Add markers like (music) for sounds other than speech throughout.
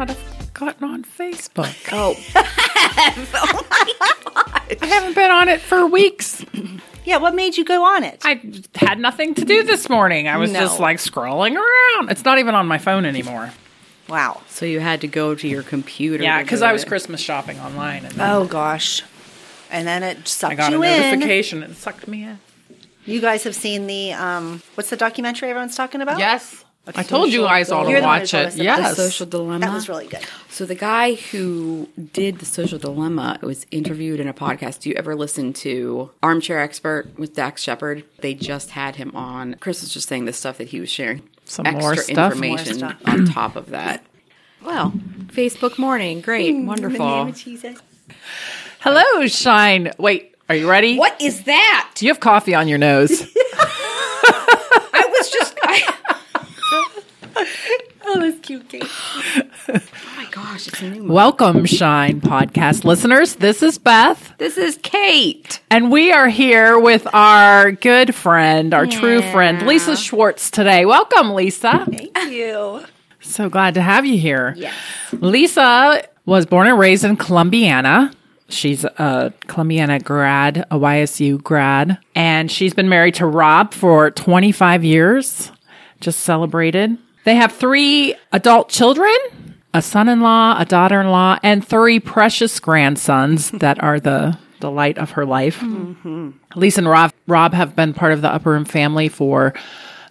I should not have gotten on Facebook. (laughs) Oh, I haven't been on it for weeks. (clears throat) Yeah, what made you go on it? I had nothing to do this morning. I was No. just like scrolling around. It's not even on my phone anymore. wow. so you had to go to your computer. Yeah, to because do I was it. Christmas shopping online, and then Oh gosh. And then it I sucked got a you in. notification and it sucked me in. You guys have seen the um what's the documentary everyone's talking about? Yes, I told you Social guys all to You're the one who watch it. us Yes, The Social Dilemma. That was really good. So the guy who did the social dilemma was interviewed in a podcast. Do you ever listen to Armchair Expert with Dax Shepard? They just had him on. Chris was just saying the stuff that he was sharing. Some extra more stuff. information More stuff. on top of that. Well, Facebook morning, great, mm, In the name wonderful. Hello, Shine. Wait, are you ready? What is that? Do you have coffee on your nose? (laughs) I was just. I, (laughs) Oh, that's cute, Kate. oh my gosh, it's a new. one. Welcome, Shine podcast listeners. This is Beth, This is Kate. and we are here with our good friend, our true friend, Lisa Schwartz today. Welcome, Lisa. Thank you. So glad to have you here. Yes. Lisa was born and raised in Columbiana. She's a Columbiana grad, a YSU grad, and she's been married to Rob for 25 years. Just celebrated. They have three adult children, a son-in-law, a daughter-in-law, and three precious grandsons (laughs) that are the delight of her life. Mm-hmm. Lisa and Rob, Rob have been part of the Upper Room family for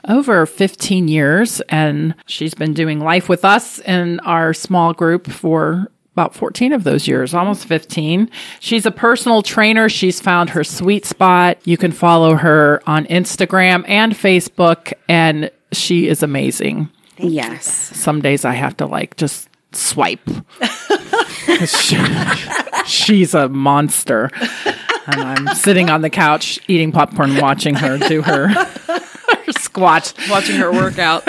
over 15 years, and she's been doing life with us in our small group for about 14 of those years, almost 15. She's a personal trainer. She's found her sweet spot. You can follow her on Instagram and Facebook, and she is amazing. Yes. Some days I have to like just swipe. (laughs) She- she's a monster. And I'm sitting on the couch eating popcorn, watching her do her, (laughs) her squat. Watching her workout.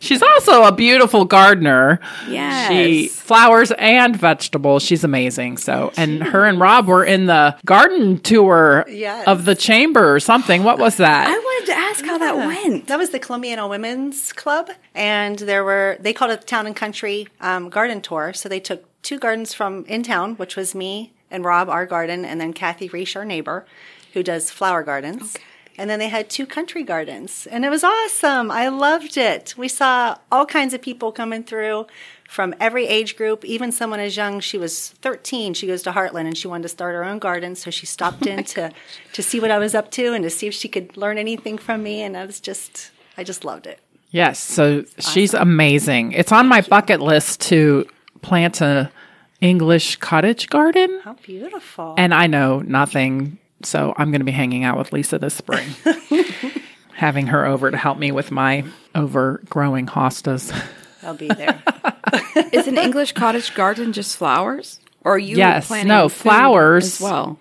She's also a beautiful gardener. Yes. She flowers and vegetables. She's amazing. So, and her and Rob were in the garden tour Yes. of the chamber or something. What was that? I wanted to ask how that went. That was the Columbiana Women's Club, and there were they called it the Town and Country um, Garden Tour. So they took two gardens from in town, which was me and Rob, our garden, and then Kathy Reish, our neighbor, who does flower gardens. And then they had two country gardens, and it was awesome. I loved it. We saw all kinds of people coming through from every age group, even someone as young. She was 13. She goes to Heartland, and she wanted to start her own garden, so she stopped oh in to to see what I was up to and to see if she could learn anything from me. And I was just, I just loved it. Yes, so she's amazing. It's on my bucket list to plant a English cottage garden, How beautiful! and I know nothing, so I'm going to be hanging out with Lisa this spring, (laughs) having her over to help me with my overgrowing hostas. I'll be there. (laughs) Is an English cottage garden just flowers? Or are you Yes, planting no, food flowers. as well?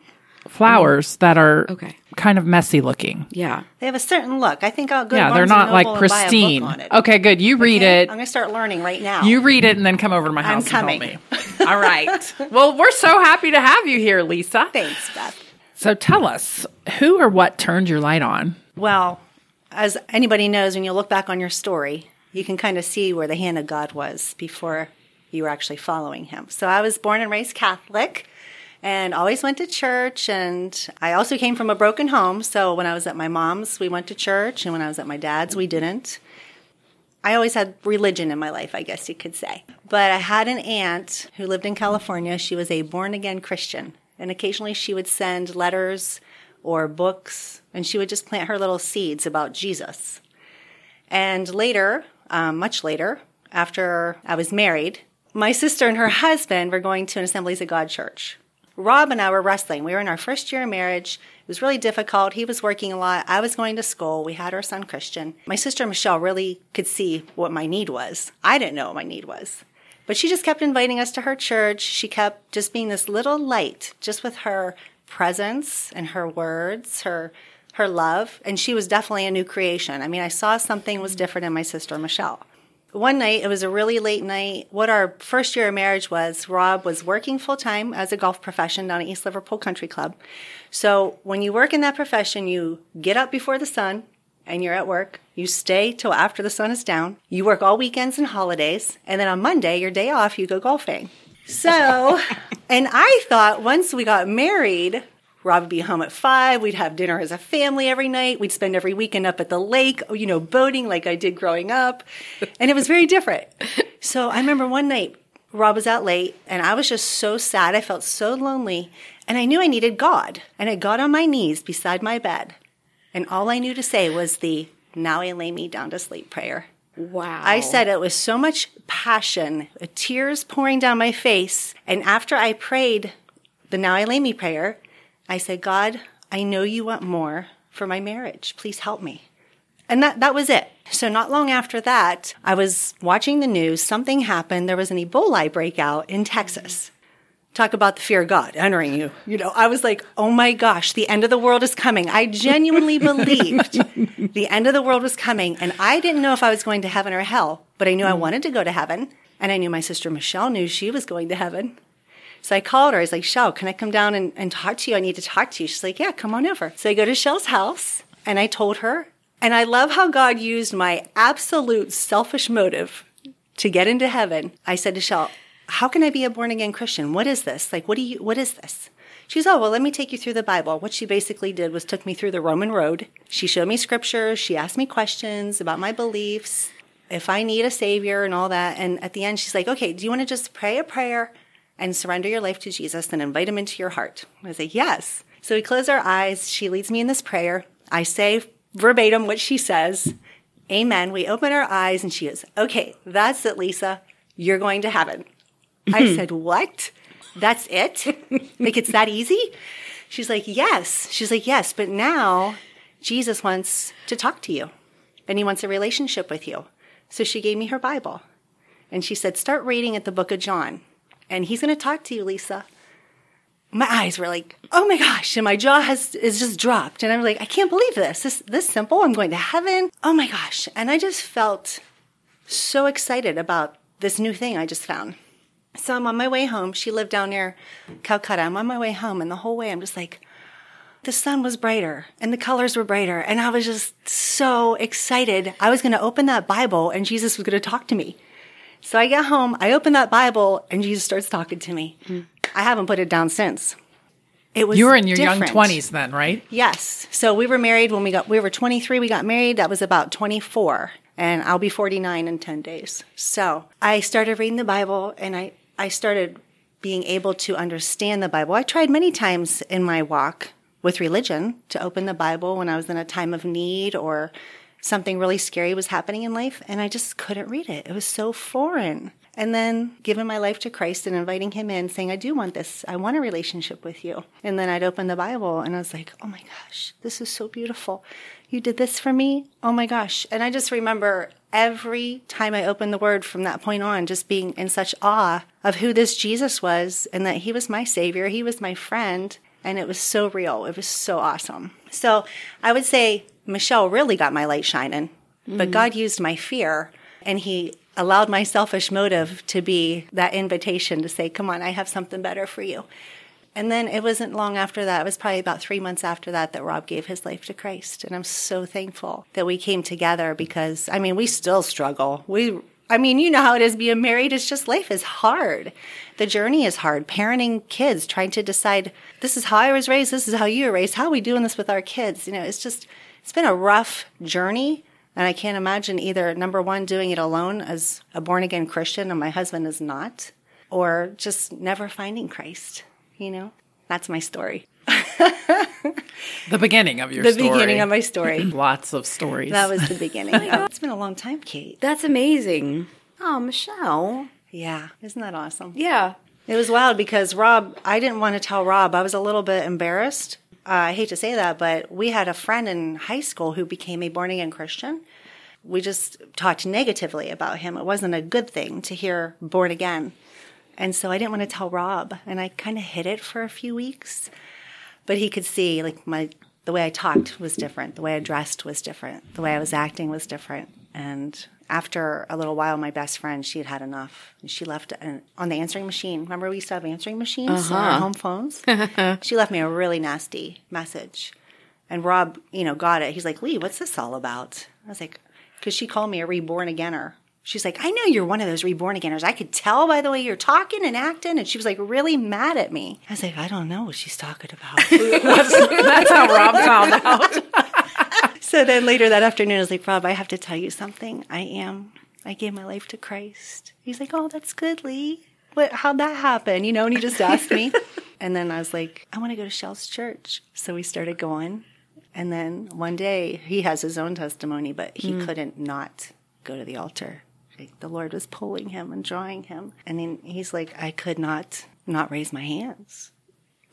Flowers oh. that are Okay. kind of messy looking. Yeah. They have a certain look. I think I'll go. Yeah, to they're not like Noble and buy a book pristine. Okay, good. You read Okay? it. I'm going to start learning right now. You read it and then come over to my house and coming. help me. (laughs) All right. well, we're so happy to have you here, Lisa. Thanks, Beth. So tell us, who or what turned your light on? Well, as anybody knows, when you look back on your story, you can kind of see where the hand of God was before you were actually following Him. So I was born and raised Catholic and always went to church. And I also came from a broken home. So when I was at my mom's, we went to church. And when I was at my dad's, we didn't. I always had religion in my life, I guess you could say. But I had an aunt who lived in California. She was a born again Christian. And occasionally she would send letters or books, and she would just plant her little seeds about Jesus. And later, um, much later, after I was married, my sister and her husband were going to an Assemblies of God church. Rob and I were wrestling. We were in our first year of marriage. It was really difficult. He was working a lot. I was going to school. We had our son Christian. My sister Michelle really could see what my need was. I didn't know what my need was. But she just kept inviting us to her church. She kept just being this little light, just with her presence and her words, her her love, and she was definitely a new creation. I mean, I saw something was different in my sister Michelle. One night, it was a really late night. What our first year of marriage was, Rob was working full time as a golf profession down at East Liverpool Country Club. So when you work in that profession, you get up before the sun and you're at work. You stay till after the sun is down. You work all weekends and holidays. And then on Monday, your day off, you go golfing. So, (laughs) and I thought once we got married, Rob would be home at five. We'd have dinner as a family every night. We'd spend every weekend up at the lake, you know, boating like I did growing up. And it was very different. (laughs) So I remember one night, Rob was out late and I was just so sad. I felt so lonely and I knew I needed God. And I got on my knees beside my bed. And all I knew to say was the now I lay me down to sleep prayer. Wow. I said it with so much passion, tears pouring down my face. And after I prayed the Now I Lay Me prayer, I said, God, I know you want more for my marriage. Please help me. And that, that was it. So not long after that, I was watching the news. Something happened. There was an Ebola breakout in Texas. Talk about the fear of God entering you. You know, I was like, oh my gosh, the end of the world is coming. I genuinely (laughs) believed the end of the world was coming. And I didn't know if I was going to heaven or hell, but I knew I mm. wanted to go to heaven. And I knew my sister Michelle knew she was going to heaven. So I called her. I was like, Shell, can I come down and, and talk to you? I need to talk to you. She's like, yeah, come on over. So I go to Shell's house and I told her. And I love how God used my absolute selfish motive to get into heaven. I said to Shell, how can I be a born again Christian? What is this? Like, what do you, what is this? She's, oh, well, let me take you through the Bible. What she basically did was took me through the Roman road. She showed me scriptures. She asked me questions about my beliefs, if I need a savior and all that. And at the end, she's like, okay, do you want to just pray a prayer and surrender your life to Jesus and invite him into your heart? I like, yes. So we close our eyes. She leads me in this prayer. I say verbatim what she says. Amen. We open our eyes and she goes, okay, that's it, Lisa. You're going to heaven. I mm-hmm. said, what? That's it? like it's that easy? She's like, yes. She's like, yes, but now Jesus wants to talk to you and he wants a relationship with you. So she gave me her Bible and she said, start reading at the book of John and he's going to talk to you, Lisa. My eyes were like, oh my gosh, and my jaw has is just dropped. And I'm like, I can't believe this. This this simple. I'm going to heaven. Oh my gosh. And I just felt so excited about this new thing I just found. So I'm on my way home. She lived down near Calcutta. I'm on my way home, and the whole way I'm just like, the sun was brighter and the colors were brighter. And I was just so excited. I was going to open that Bible and Jesus was going to talk to me. So I get home, I open that Bible, and Jesus starts talking to me. I haven't put it down since. It was You were in your different. young twenties then, right? Yes. So we were married when we got we were 23 we got married that was about 24 and I'll be 49 in 10 days. So, I started reading the Bible and I I started being able to understand the Bible. I tried many times in my walk with religion to open the Bible when I was in a time of need or something really scary was happening in life and I just couldn't read it. It was so foreign. And then giving my life to Christ and inviting him in, saying, I do want this. I want a relationship with you. And then I'd open the Bible and I was like, oh my gosh, this is so beautiful. You did this for me? Oh my gosh. And I just remember every time I opened the word from that point on, just being in such awe of who this Jesus was and that he was my savior, he was my friend. And it was so real. It was so awesome. So I would say Michelle really got my light shining, but mm. God used my fear and he allowed my selfish motive to be that invitation to say, come on, I have something better for you. And then it wasn't long after that, it was probably about three months after that, that Rob gave his life to Christ. And I'm so thankful that we came together because, I mean, we still struggle. We, I mean, you know how it is being married. It's just life is hard. The journey is hard. Parenting kids, trying to decide, this is how I was raised, this is how you were raised. How are we doing this with our kids? You know, it's just, it's been a rough journey. And I can't imagine either, number one, doing it alone as a born again Christian, and my husband is not, or just never finding Christ. You know, that's my story. (laughs) The beginning of your The story. beginning of my story. (laughs) Lots of stories. that was the beginning. (laughs) it's been a long time, Kate. That's amazing. Oh, Michelle. Yeah. Isn't that awesome? Yeah. It was wild because Rob, I didn't want to tell Rob. I was a little bit embarrassed. Uh, I hate to say that, but we had a friend in high school who became a born again Christian. We just talked negatively about him. It wasn't a good thing to hear born again. And so I didn't want to tell Rob. And I kind of hid it for a few weeks. But he could see, like, my the way I talked was different. The way I dressed was different. The way I was acting was different. And after a little while, my best friend, she had had enough. And she left an, on the answering machine. Remember, we used to have answering machines on our uh-huh. home phones? (laughs) she left me a really nasty message. And Rob, you know, got it. He's like, Lee, what's this all about? I was like, because she called me a reborn againer. She's like, I know you're one of those reborn againers. I could tell by the way you're talking and acting. And she was like really mad at me. I was like, I don't know what she's talking about. (laughs) That's how Rob found out. (laughs) so then later that afternoon, I was like, Rob, I have to tell you something. I am. I gave my life to Christ. He's like, Oh, that's good, Lee. What? How'd that happen? You know, and he just asked me. (laughs) and then I was like, I want to go to Shell's church. So we started going. And then one day he has his own testimony, but he mm. couldn't not go to the altar. Like the Lord was pulling him and drawing him. And then he's like, I could not not raise my hands.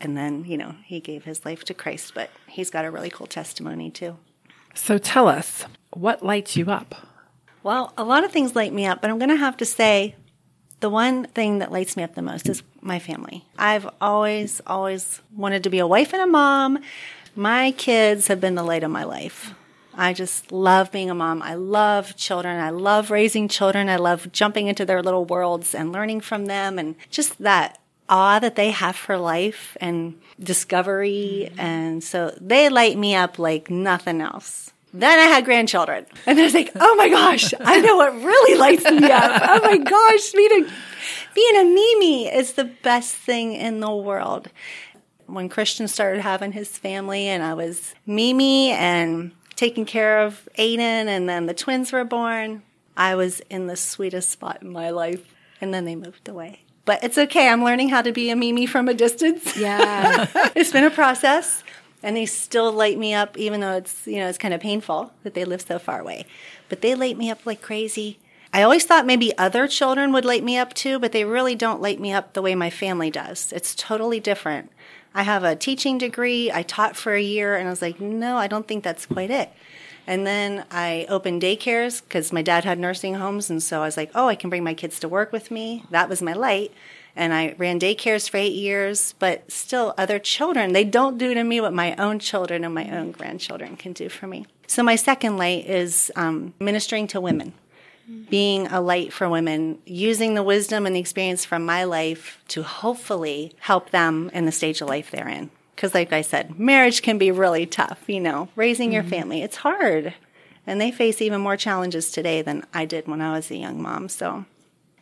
And then, you know, he gave his life to Christ, but he's got a really cool testimony too. So tell us, what lights you up? Well, a lot of things light me up, but I'm going to have to say the one thing that lights me up the most is my family. I've always, always wanted to be a wife and a mom. My kids have been the light of my life. I just love being a mom. I love children. I love raising children. I love jumping into their little worlds and learning from them and just that awe that they have for life and discovery. Mm-hmm. And so they light me up like nothing else. Then I had grandchildren. And I was like, oh my gosh, I know what really lights me up. Oh my gosh, being a, being a Mimi is the best thing in the world. When Christian started having his family and I was Mimi and taking care of Aiden and then the twins were born, I was in the sweetest spot in my life. And then they moved away. But it's okay. I'm learning how to be a Mimi from a distance. Yeah. (laughs) it's been a process and they still light me up even though it's you know it's kind of painful that they live so far away but they light me up like crazy i always thought maybe other children would light me up too but they really don't light me up the way my family does it's totally different i have a teaching degree i taught for a year and i was like no i don't think that's quite it and then I opened daycares because my dad had nursing homes. And so I was like, oh, I can bring my kids to work with me. That was my light and I ran daycares for eight years, but still other children, they don't do to me what my own children and my own grandchildren can do for me. So my second light is um, ministering to women, being a light for women, using the wisdom and the experience from my life to hopefully help them in the stage of life they're in. Because like I said, marriage can be really tough, you know, raising your mm-hmm. family, it's hard. And they face even more challenges today than I did when I was a young mom. So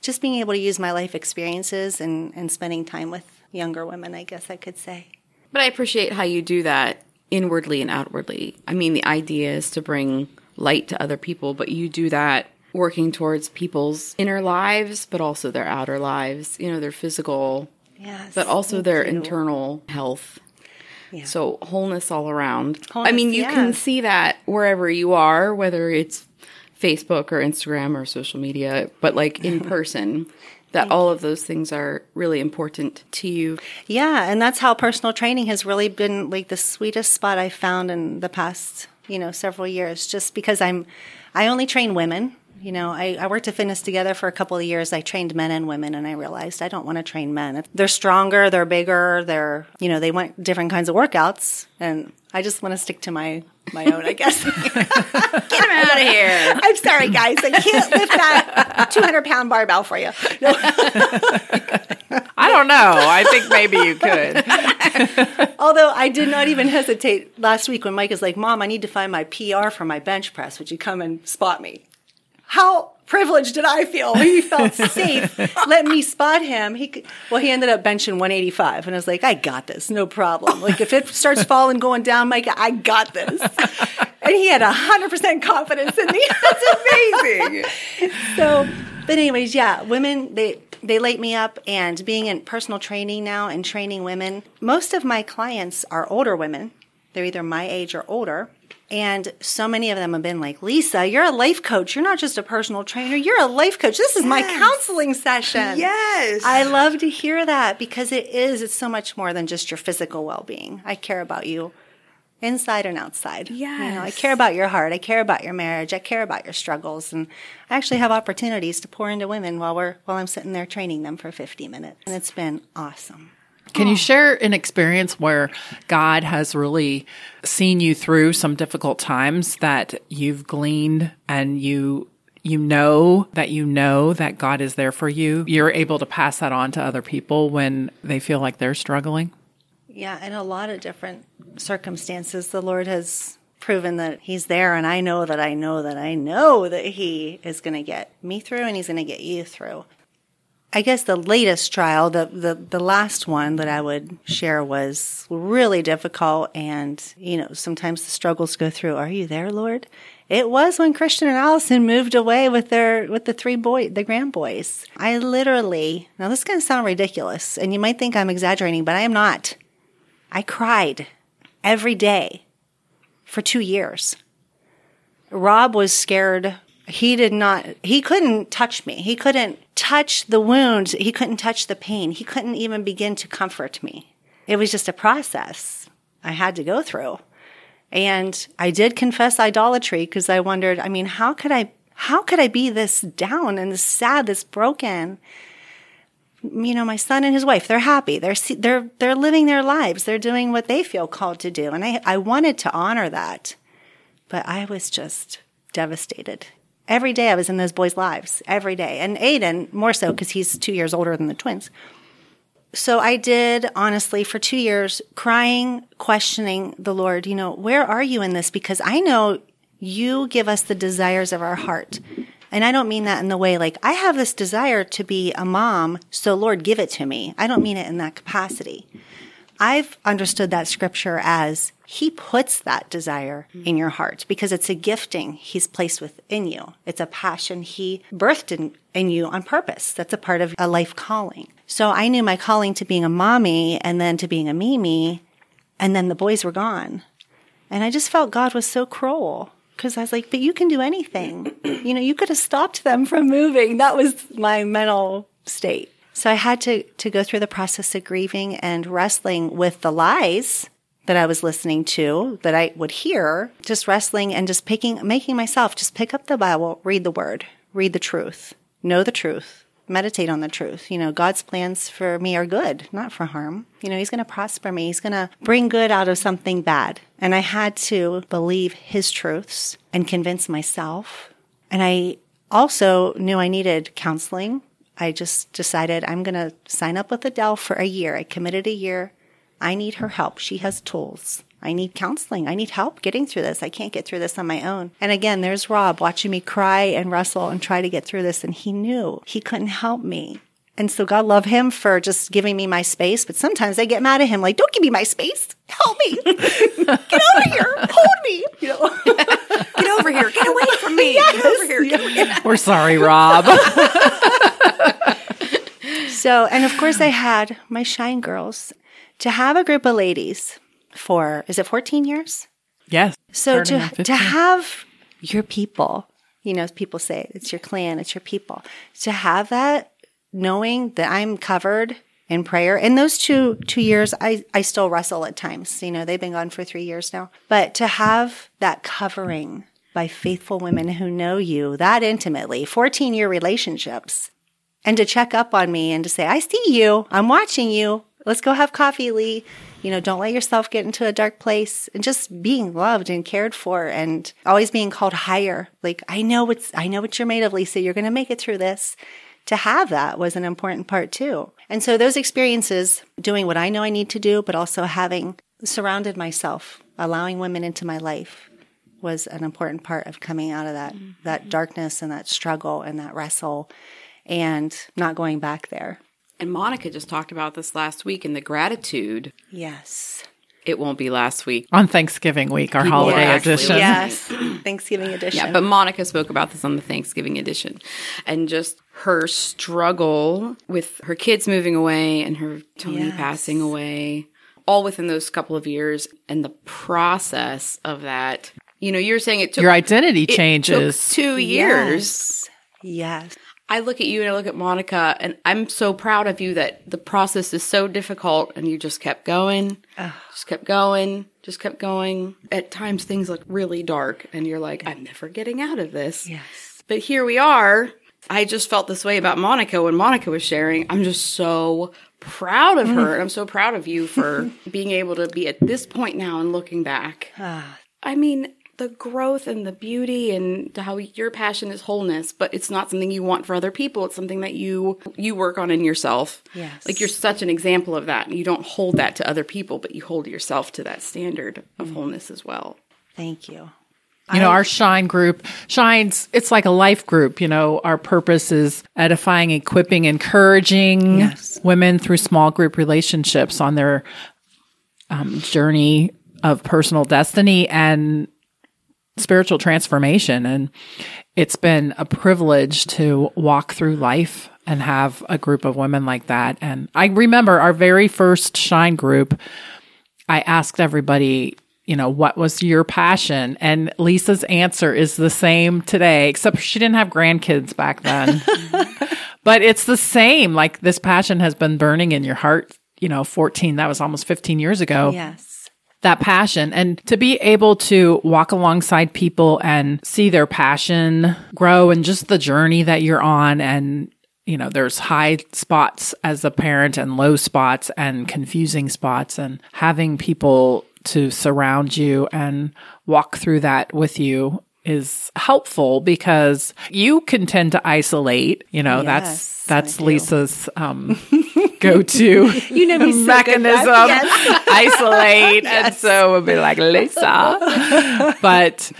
just being able to use my life experiences and, and spending time with younger women, I guess I could say. But I appreciate how you do that inwardly and outwardly. I mean, the idea is to bring light to other people, but you do that working towards people's inner lives, but also their outer lives, you know, their physical, Yes. but also their you. internal health. Yeah. So wholeness all around. I mean, you can see that wherever you are, whether it's Facebook or Instagram or social media, but like in (laughs) person, that all of those things are really important to you. Yeah, and that's how personal training has really been like the sweetest spot I found in the past, you know, several years. Just because I'm, I only train women. You know, I, I worked at Fitness Together for a couple of years. I trained men and women, and I realized I don't want to train men. They're stronger, they're bigger, they're, you know, they want different kinds of workouts, and I just want to stick to my my own, I guess. (laughs) (laughs) Get them out of here. I'm sorry, guys. I can't lift that 200 pound barbell for you. No. I don't know. I think maybe you could. (laughs) Although I did not even hesitate last week when Mike is like, Mom, I need to find my PR for my bench press. Would you come and spot me? How privileged did I feel? He felt (laughs) safe. Let me spot him. He could, well, he ended up benching 185, and I was like, I got this, no problem. Like if it starts falling, going down, Mike, I got this. And he had hundred percent confidence in me. (laughs) That's amazing. so, but anyways, yeah, women they they light me up, and being in personal training now and training women, most of my clients are older women. They're either my age or older. And so many of them have been like, Lisa, you're a life coach. You're not just a personal trainer. You're a life coach. This is my counseling session. Yes. I love to hear that because it is, it's so much more than just your physical well being. I care about you inside and outside. You know, I care about your heart. I care about your marriage. I care about your struggles. And I actually have opportunities to pour into women while we're, while I'm sitting there training them for 50 minutes. And it's been awesome. Can you share an experience where God has really seen you through some difficult times that you've gleaned and you you know that you know that God is there for you? You're able to pass that on to other people when they feel like they're struggling? Yeah, in a lot of different circumstances, the Lord has proven that He's there, and I know that I know that I know that He is going to get me through and He's going to get you through. I guess the latest trial, the, the, the last one that I would share was really difficult, and you know, sometimes the struggles go through. Are you there, Lord? It was when Christian and Allison moved away with their with the three boy the grand boys. I literally now this is going to sound ridiculous, and you might think I'm exaggerating, but I am not. I cried every day for two years. Rob was scared. He did not, he couldn't touch me. He couldn't touch the wounds. He couldn't touch the pain. He couldn't even begin to comfort me. It was just a process I had to go through. And I did confess idolatry because I wondered, I mean, how could I, how could I be this down and this sad, this broken? you know, my son and his wife, they're happy. They're, they're, they're living their lives. They're doing what they feel called to do. And I, I wanted to honor that, but I was just devastated. Every day I was in those boys' lives, every day. And Aiden, more so because he's two years older than the twins. So I did, honestly, for two years, crying, questioning the Lord, you know, where are you in this? Because I know you give us the desires of our heart. And I don't mean that in the way like, I have this desire to be a mom, so Lord, give it to me. I don't mean it in that capacity. I've understood that scripture as He puts that desire mm-hmm. in your heart because it's a gifting He's placed within you. It's a passion He birthed in, in you on purpose. That's a part of a life calling. So I knew my calling to being a mommy and then to being a Mimi, and then the boys were gone. And I just felt God was so cruel because I was like, but you can do anything. you know, you could have stopped them from moving. That was my mental state. So I had to, to go through the process of grieving and wrestling with the lies that I was listening to, that I would hear, just wrestling and just picking, making myself just pick up the Bible, read the word, read the truth, know the truth, meditate on the truth. You know, God's plans for me are good, not for harm. You know, He's going to prosper me. He's going to bring good out of something bad. And I had to believe His truths and convince myself. And I also knew I needed counseling. I just decided I'm going to sign up with Adele for a year. I committed a year. I need her help. She has tools. I need counseling. I need help getting through this. I can't get through this on my own. And again, there's Rob watching me cry and wrestle and try to get through this. And he knew he couldn't help me. And so God love him for just giving me my space. But sometimes I get mad at him, like, don't give me my space. Help me. get over here. Hold me. You know? (laughs) Get over here. Get away from me. Get over here. Get away. We're sorry, Rob. (laughs) (laughs) So, and of course, I had my Shine Girls to have a group of ladies for, is it 14 years? yes. So to, to have your people, you know, as people say, it's your clan, it's your people, to have that knowing that I'm covered in prayer. In those two, two years, I, I still wrestle at times. You know, they've been gone for three years now, but to have that covering by faithful women who know you that intimately, 14 year relationships, and to check up on me and to say, I see you, I'm watching you. Let's go have coffee, Lee. You know, don't let yourself get into a dark place and just being loved and cared for and always being called higher. Like, I know what's, I know what you're made of, Lisa. You're going to make it through this. To have that was an important part too. And so those experiences, doing what I know I need to do, but also having surrounded myself, allowing women into my life was an important part of coming out of that, that darkness and that struggle and that wrestle and not going back there. And Monica just talked about this last week in the gratitude. Yes. It won't be last week. on Thanksgiving week, our holiday actually edition. Yes. Thanksgiving edition. Yeah, but Monica spoke about this on the Thanksgiving edition and just her struggle with her kids moving away and her Tony Yes. passing away, all within those couple of years and the process of that. You know, you're saying it took Your identity it took changes. two years. Yes. Yes. I look at you and I look at Monica, and I'm so proud of you that the process is so difficult, and you just kept going, just kept going, just kept going. At times, things look really dark, and you're like, I'm never getting out of this. Yes. But here we are. I just felt this way about Monica when Monica was sharing. I'm just so proud of her, and I'm so proud of you for (laughs) being able to be at this point now and looking back. I mean, the growth and the beauty and how your passion is wholeness, but it's not something you want for other people. It's something that you you work on in yourself. Yes. Like you're such an example of that. You don't hold that to other people, but you hold yourself to that standard of wholeness as well. Thank you. You know, our Shine group shines, it's like a life group. You know, our purpose is edifying, equipping, encouraging Yes. women through small group relationships on their um, journey of personal destiny and spiritual transformation. And it's been a privilege to walk through life and have a group of women like that. And I remember our very first Shine group, I asked everybody, you know, what was your passion? And Lisa's answer is the same today, except she didn't have grandkids back then. (laughs) but it's the same. Like this passion has been burning in your heart, you know, 14, that was almost 15 years ago Yes. That passion. And to be able to walk alongside people and see their passion grow and just the journey that you're on and you know there's high spots as a parent and low spots and confusing spots and having people to surround you and walk through that with you is helpful because you can tend to isolate you know Yes, that's that's lisa's um (laughs) go-to (laughs) You know me so mechanism Yes. (laughs) isolate. And so we'll be like, Lisa. but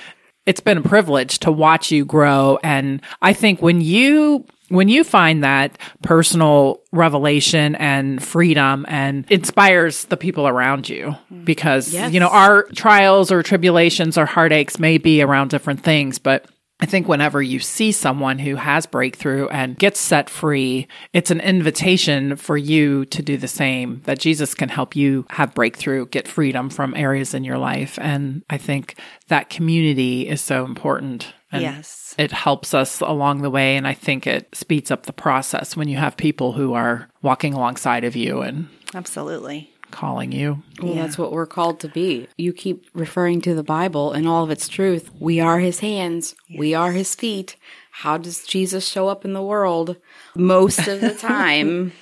it's been a privilege to watch you grow. And I think when you, when you find that personal revelation and freedom and inspires the people around you because, Yes. you know, our trials or tribulations or heartaches may be around different things, but I think whenever you see someone who has breakthrough and gets set free, it's an invitation for you to do the same, that Jesus can help you have breakthrough, get freedom from areas in your life. And I think that community is so important. And Yes. It helps us along the way. And I think it speeds up the process when you have people who are walking alongside of you and Absolutely. Calling you. Well, that's what we're called to be. You keep referring to the Bible and all of its truth. We are his hands, we are his feet. How does Jesus show up in the world? Most of the (laughs) time,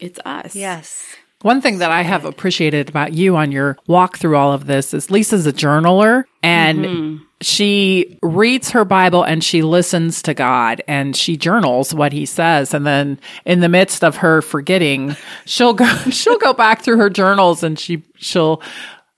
it's us. Yes. One thing that I have appreciated about you on your walk through all of this is Lisa's a journaler and mm-hmm. She reads her Bible and she listens to God and she journals what he says. And then in the midst of her forgetting, she'll go, (laughs) she'll go back through her journals and she, she'll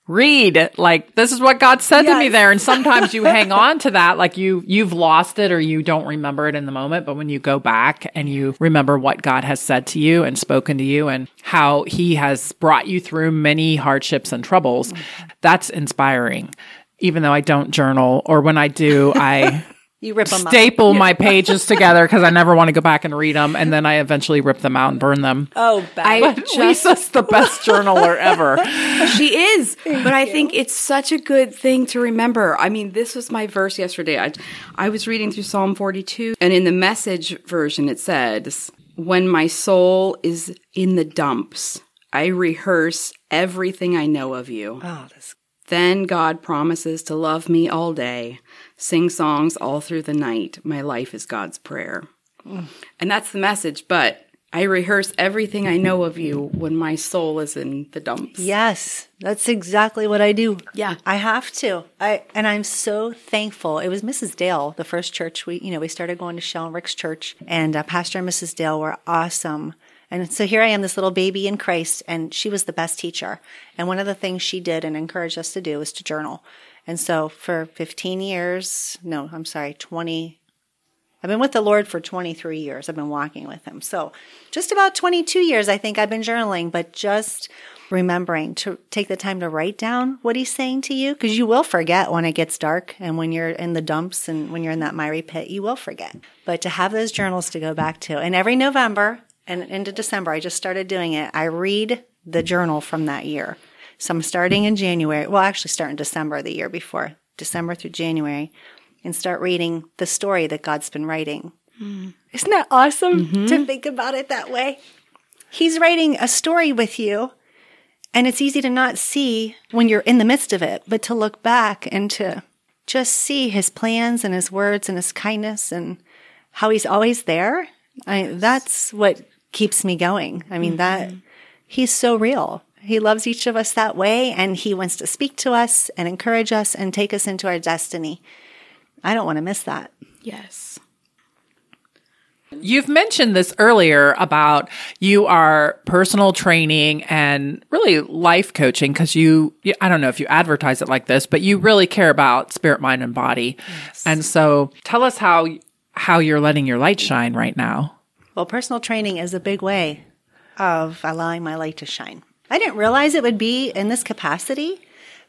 read like this is what God said to me there. And sometimes you hang (laughs) on to that, like you, you've lost it or you don't remember it in the moment. But when you go back and you remember what God has said to you and spoken to you and how he has brought you through many hardships and troubles, mm-hmm. that's inspiring. Even though I don't journal or when I do, I (laughs) You rip them up. staple my pages together because I never want to go back and read them. And then I eventually rip them out and burn them. Oh, bad. I just Lisa's the best journaler ever. (laughs) She is, (laughs) but I think it's such a good thing to remember. I mean, this was my verse yesterday. I, I was reading through Psalm 42, and in the message version, it says, When my soul is in the dumps, I rehearse everything I know of you. oh, that's Then God promises to love me all day, sing songs all through the night. My life is God's prayer. And that's the message, but I rehearse everything I know of you when my soul is in the dumps. Yes, that's exactly what I do. Yeah. I have to. I and I'm so thankful. It was Mrs. Dale, the first church we, you know, we started going to Shell and Rick's church, and uh, Pastor and Mrs. Dale were awesome. And so here I am, this little baby in Christ, and she was the best teacher. And one of the things she did and encouraged us to do was to journal. And so for 15 years, no, I'm sorry, 20, I've been with the Lord for 23 years. I've been walking with Him. So, just about 22 years, I think I've been journaling, but just remembering to take the time to write down what He's saying to you, because you will forget when it gets dark and when you're in the dumps and when you're in that miry pit, you will forget. But to have those journals to go back to, and every November and into December, I just started doing it. I read the journal from that year. So I'm starting in January. Well, actually, start in December the year before December through January, and start reading the story that God's been writing. Mm. Isn't that awesome mm-hmm. to think about it that way? He's writing a story with you, and it's easy to not see when you're in the midst of it, but to look back and to just see his plans and his words and his kindness and how he's always there. I, that's what keeps me going. I mean, that mm-hmm. he's so real. He loves each of us that way, and he wants to speak to us and encourage us and take us into our destiny. I don't want to miss that. Yes. You've mentioned this earlier about you are personal training and really life coaching because you, I don't know if you advertise it like this, but you really care about spirit, mind, and body. And so tell us how, how you're letting your light shine right now. Well, personal training is a big way of allowing my light to shine. I didn't realize it would be in this capacity,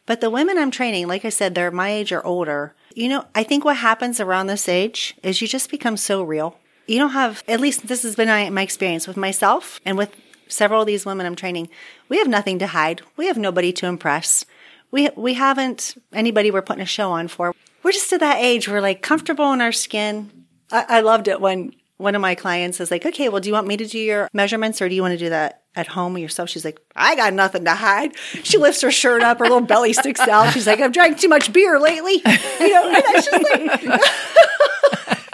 but the women I'm training, like I said, they're my age or older. You know, I think what happens around this age is you just become so real. You don't have, at least this has been my, experience with myself and with several of these women I'm training. We have nothing to hide. We have nobody to impress. We, we haven't anybody we're putting a show on for. We're just at that age. We're like comfortable in our skin. I, I loved it when one of my clients is like, okay, well, do you want me to do your measurements or do you want to do that at home yourself? She's like, I got nothing to hide. She lifts her shirt up, her little belly sticks out. She's like, I've drank too much beer lately. You know, and it's just like,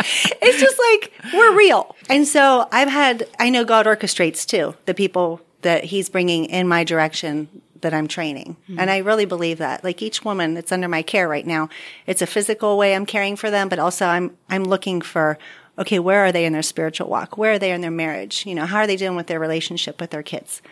(laughs) it's just like, we're real. And so I've had, I know God orchestrates too, the people that he's bringing in my direction that I'm training. Mm-hmm. And I really believe that. Like each woman that's under my care right now, it's a physical way I'm caring for them, but also I'm, I'm looking for, okay, where are they in their spiritual walk? Where are they in their marriage? You know, how are they doing with their relationship with their kids?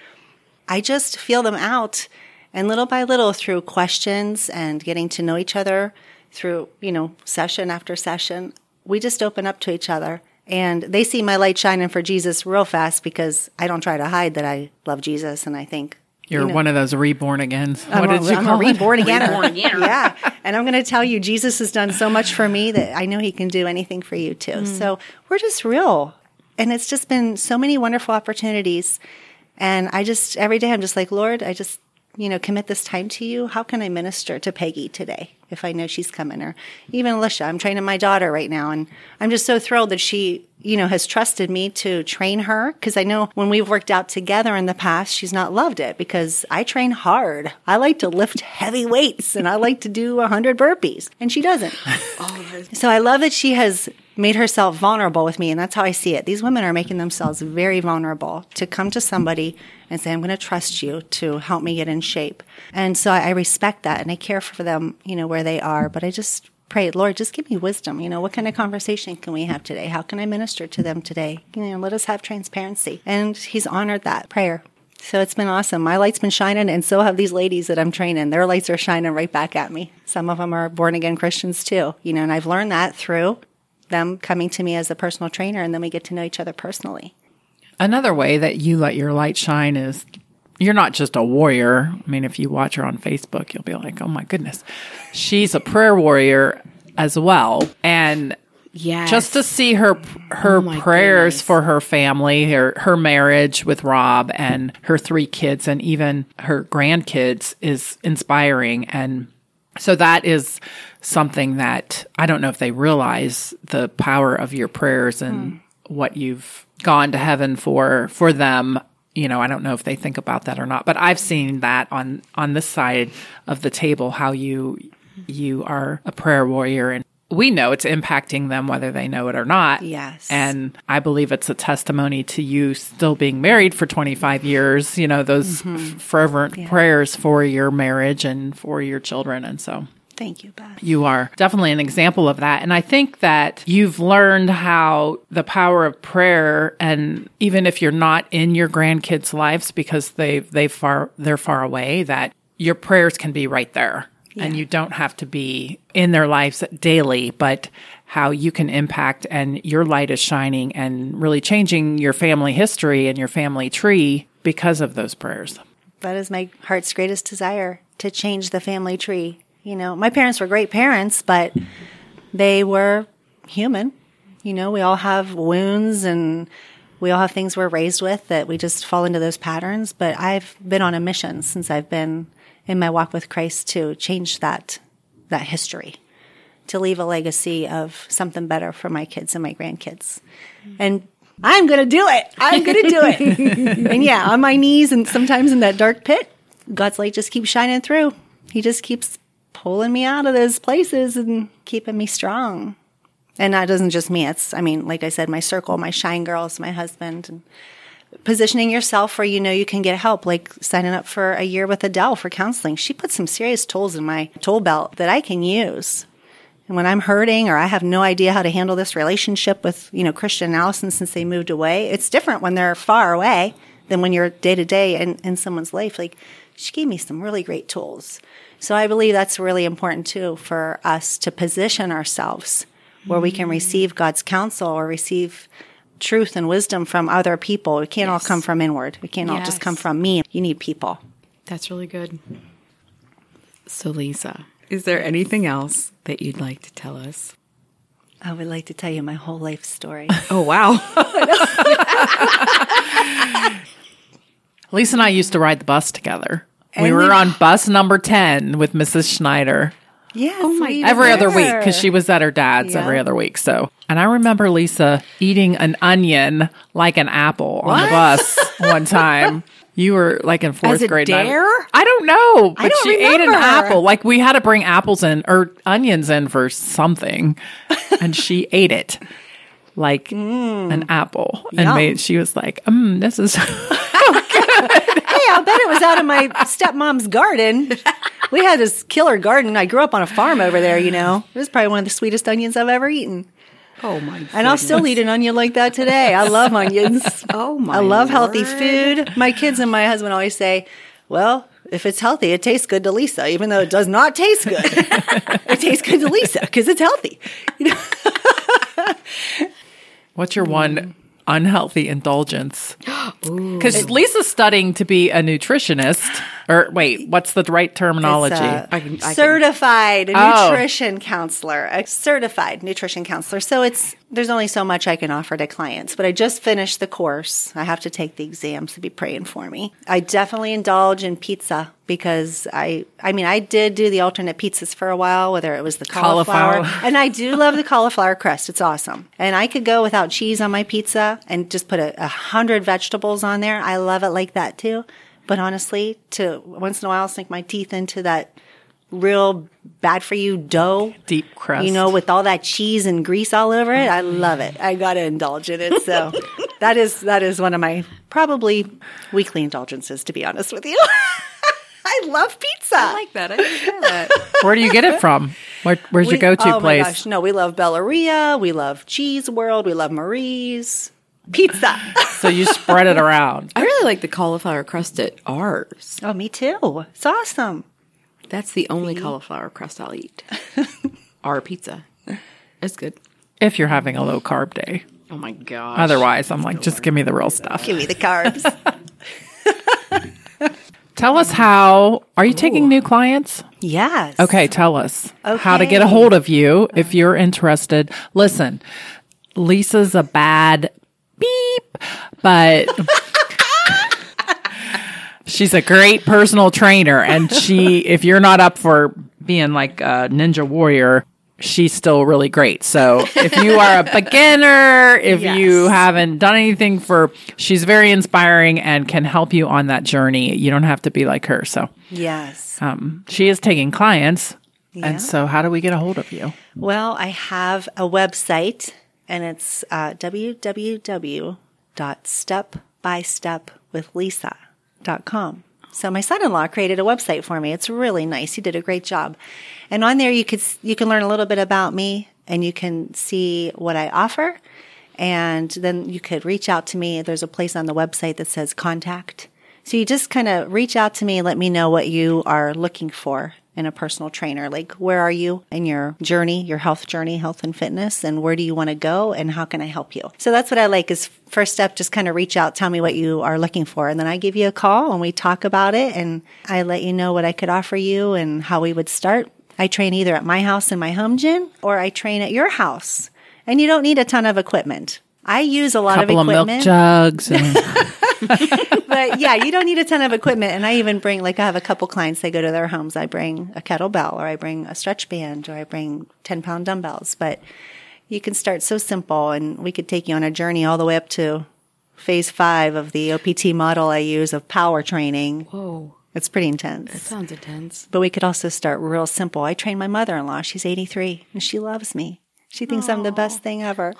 I just feel them out and little by little through questions and getting to know each other through, you know, session after session, we just open up to each other. And they see my light shining for Jesus real fast because I don't try to hide that I love Jesus and I think You're you know, one of those reborn agains. I'm What a, did you I'm call a reborn again. Reborn again. (laughs) yeah. And I'm going to tell you, Jesus has done so much for me that I know he can do anything for you too. Hmm. So we're just real. And it's just been so many wonderful opportunities. And I just, every day I'm just like, Lord, I just, you know, commit this time to you. How can I minister to Peggy today if I know she's coming? Or even Alicia, I'm training my daughter right now. And I'm just so thrilled that she, you know, has trusted me to train her. Cause I know when we've worked out together in the past, she's not loved it because I train hard. I like to lift heavy weights and I like to do a hundred burpees and she doesn't. (laughs) So I love that she has made herself vulnerable with me, and that's how I see it. These women are making themselves very vulnerable to come to somebody and say, I'm going to trust you to help me get in shape. And so I, respect that and I care for them, you know, where they are. But I just pray, Lord, just give me wisdom. You know, what kind of conversation can we have today? How can I minister to them today? You know, let us have transparency. And He's honored that prayer. So it's been awesome. My light's been shining, and so have these ladies that I'm training. Their lights are shining right back at me. Some of them are born again Christians too, you know, and I've learned that through them coming to me as a personal trainer, and then we get to know each other personally. Another way that you let your light shine is you're not just a warrior. I mean, if you watch her on Facebook, you'll be like, oh my goodness, she's a prayer warrior as well. And Yes. just to see her her Oh prayers goodness. for her family, her her marriage with Rob and her three kids and even her grandkids is inspiring and so that is something that I don't know if they realize the power of your prayers and hmm. what you've gone to heaven for for them. You know, I don't know if they think about that or not, but I've seen that on on this side of the table how you you are a prayer warrior and we know it's impacting them whether they know it or not. Yes. And I believe it's a testimony to you still being married for 25 years, you know, those mm-hmm. f- fervent prayers for your marriage and for your children. And so Thank you, Beth. you are definitely an example of that. And I think that you've learned how the power of prayer and even if you're not in your grandkids' lives because they they far they're far away, that your prayers can be right there. And you don't have to be in their lives daily, but how you can impact and your light is shining and really changing your family history and your family tree because of those prayers. That is my heart's greatest desire to change the family tree. You know, my parents were great parents, but they were human. You know, we all have wounds and we all have things we're raised with that we just fall into those patterns. But I've been on a mission since I've been in my walk with Christ to change that that history to leave a legacy of something better for my kids and my grandkids. And I'm going to do it. I'm going to do it. (laughs) and yeah, on my knees and sometimes in that dark pit, God's light just keeps shining through. He just keeps pulling me out of those places and keeping me strong. And that doesn't just me. It's, I mean, like I said, my circle, my shine girls, my husband, and positioning yourself where you know you can get help, like signing up for a year with Adele for counseling. She put some serious tools in my tool belt that I can use. And when I'm hurting or I have no idea how to handle this relationship with, you know, Christian and Allison since they moved away, it's different when they're far away than when you're day to day in, in someone's life. Like she gave me some really great tools. So I believe that's really important too for us to position ourselves where we can mm. receive God's counsel or receive truth and wisdom from other people. It can't all come from inward. It can't all just come from me. You need people. That's really good. So, Lisa, is there anything else that you'd like to tell us? I would like to tell you my whole life story. (laughs) Oh, wow. (laughs) Lisa and I used to ride the bus together. we were we- on bus number 10 with Mrs. Schneider yes. Oh my- we every other week because she was at her dad's Yeah. every other week. So, and I remember Lisa eating an onion like an apple on the bus (laughs) one time. You were like in fourth As a grade. and I- dare? I don't know, but don't she ate an apple. Like we had to bring apples in or onions in for something, and she (laughs) ate it like an apple. And Mm. Made, she was like, mm, "This is." (laughs) Hey, I bet it was out of my stepmom's garden. We had this killer garden. I grew up on a farm over there, you know. It was probably one of the sweetest onions I've ever eaten. Oh, my And I'll still eat an onion like that today. I love onions. (laughs) Oh, my I love healthy food. My kids and my husband always say, well, if it's healthy, it tastes good to Lisa, even though it does not taste good. (laughs) it tastes good to Lisa because it's healthy. (laughs) What's your one unhealthy indulgence? (gasps) Because Lisa's studying to be a nutritionist. (gasps) Or wait, what's the right terminology? It's a I can- I can- certified Oh. nutrition counselor, a certified nutrition counselor. So it's there's only so much I can offer to clients, but I just finished the course. I have to take the exams to be praying for me. I definitely indulge in pizza because I I mean I did do the alternate pizzas for a while, whether it was the cauliflower, Cauliflower. and I do love the cauliflower crust. It's awesome, and I could go without cheese on my pizza and just put a, a hundred vegetables on there. I love it like that too. But honestly, to once in a while sink my teeth into that real bad for you dough, Deep crust. you know, with all that cheese and grease all over it. I love it. I got to indulge in it. So (laughs) that is that is one of my probably weekly indulgences, to be honest with you. (laughs) I love pizza. I like that. I didn't that. (laughs) Where do you get it from? Where, where's your go-to oh place? My gosh, no, we love Bellaria. We love Cheese World. We love Marie's. Pizza. So you spread it around. I really like the cauliflower crust at ours. oh, me too. It's awesome. That's the only cauliflower crust I'll eat. (laughs) Our pizza. It's good. If you're having a low carb day. Oh my gosh. Otherwise, I'm like, just give me the real stuff. Give me the carbs. (laughs) Tell us how. Are you taking new clients? yes. Okay, tell us how to get a hold of you if you're interested. Listen, Lisa's a bad beep, but she's a great personal trainer. And she, if you're not up for being like a ninja warrior, she's still really great. So if you are a beginner, if you haven't done anything for, she's very inspiring and can help you on that journey. You don't have to be like her. So Yes. um, she is taking clients. Yeah. And so, how do we get a hold of you? Well, I have a website and it's uh, www.stepbystepwithlisa.com. So my son-in-law created a website for me. It's really nice. He did a great job. And on there you could you can learn a little bit about me and you can see what I offer and then you could reach out to me. There's a place on the website that says contact. So you just kind of reach out to me let me know what you are looking for in a personal trainer. Like, where are you in your journey, your health journey, health and fitness, and where do you want to go and how can I help you? So that's what I like is first step, just kind of reach out, tell me what you are looking for. And then I give you a call and we talk about it and I let you know what I could offer you and how we would start. I train either at my house in my home gym or I train at your house. And you don't need a ton of equipment. I use a lot couple of of milk equipment. jugs. And (laughs) (laughs) but yeah, you don't need a ton of equipment. And I even bring, like, I have a couple clients, they go to their homes. I bring a kettlebell or I bring a stretch band or I bring 10 pound dumbbells. But you can start so simple and we could take you on a journey all the way up to phase five of the OPT model I use of power training. Whoa. It's pretty intense. That sounds intense. But we could also start real simple. I train my mother in law. She's 83 and she loves me. She thinks I'm the best thing ever.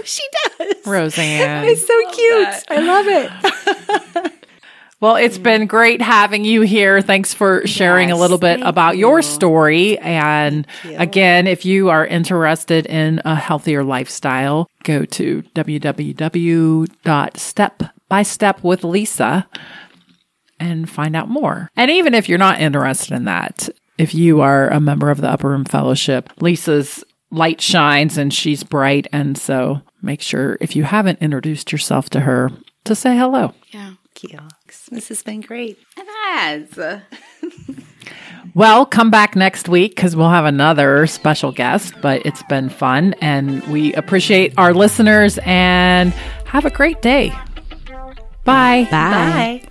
(laughs) she does. Roseanne. It's so cute. I love it. (laughs) Well, it's been great having you here. Thanks for sharing a little bit thank about your story. And you. again, if you are interested in a healthier lifestyle, go to www.stepbystepwithlisa and find out more. And even if you're not interested in that, if you are a member of the Upper Room Fellowship, Lisa's light shines and she's bright. And so make sure if you haven't introduced yourself to her to say hello. Yeah. Thank you. This has been great. It has. (laughs) Well, come back next week because we'll have another special guest, but it's been fun and we appreciate our listeners and have a great day. Bye. Bye. Bye.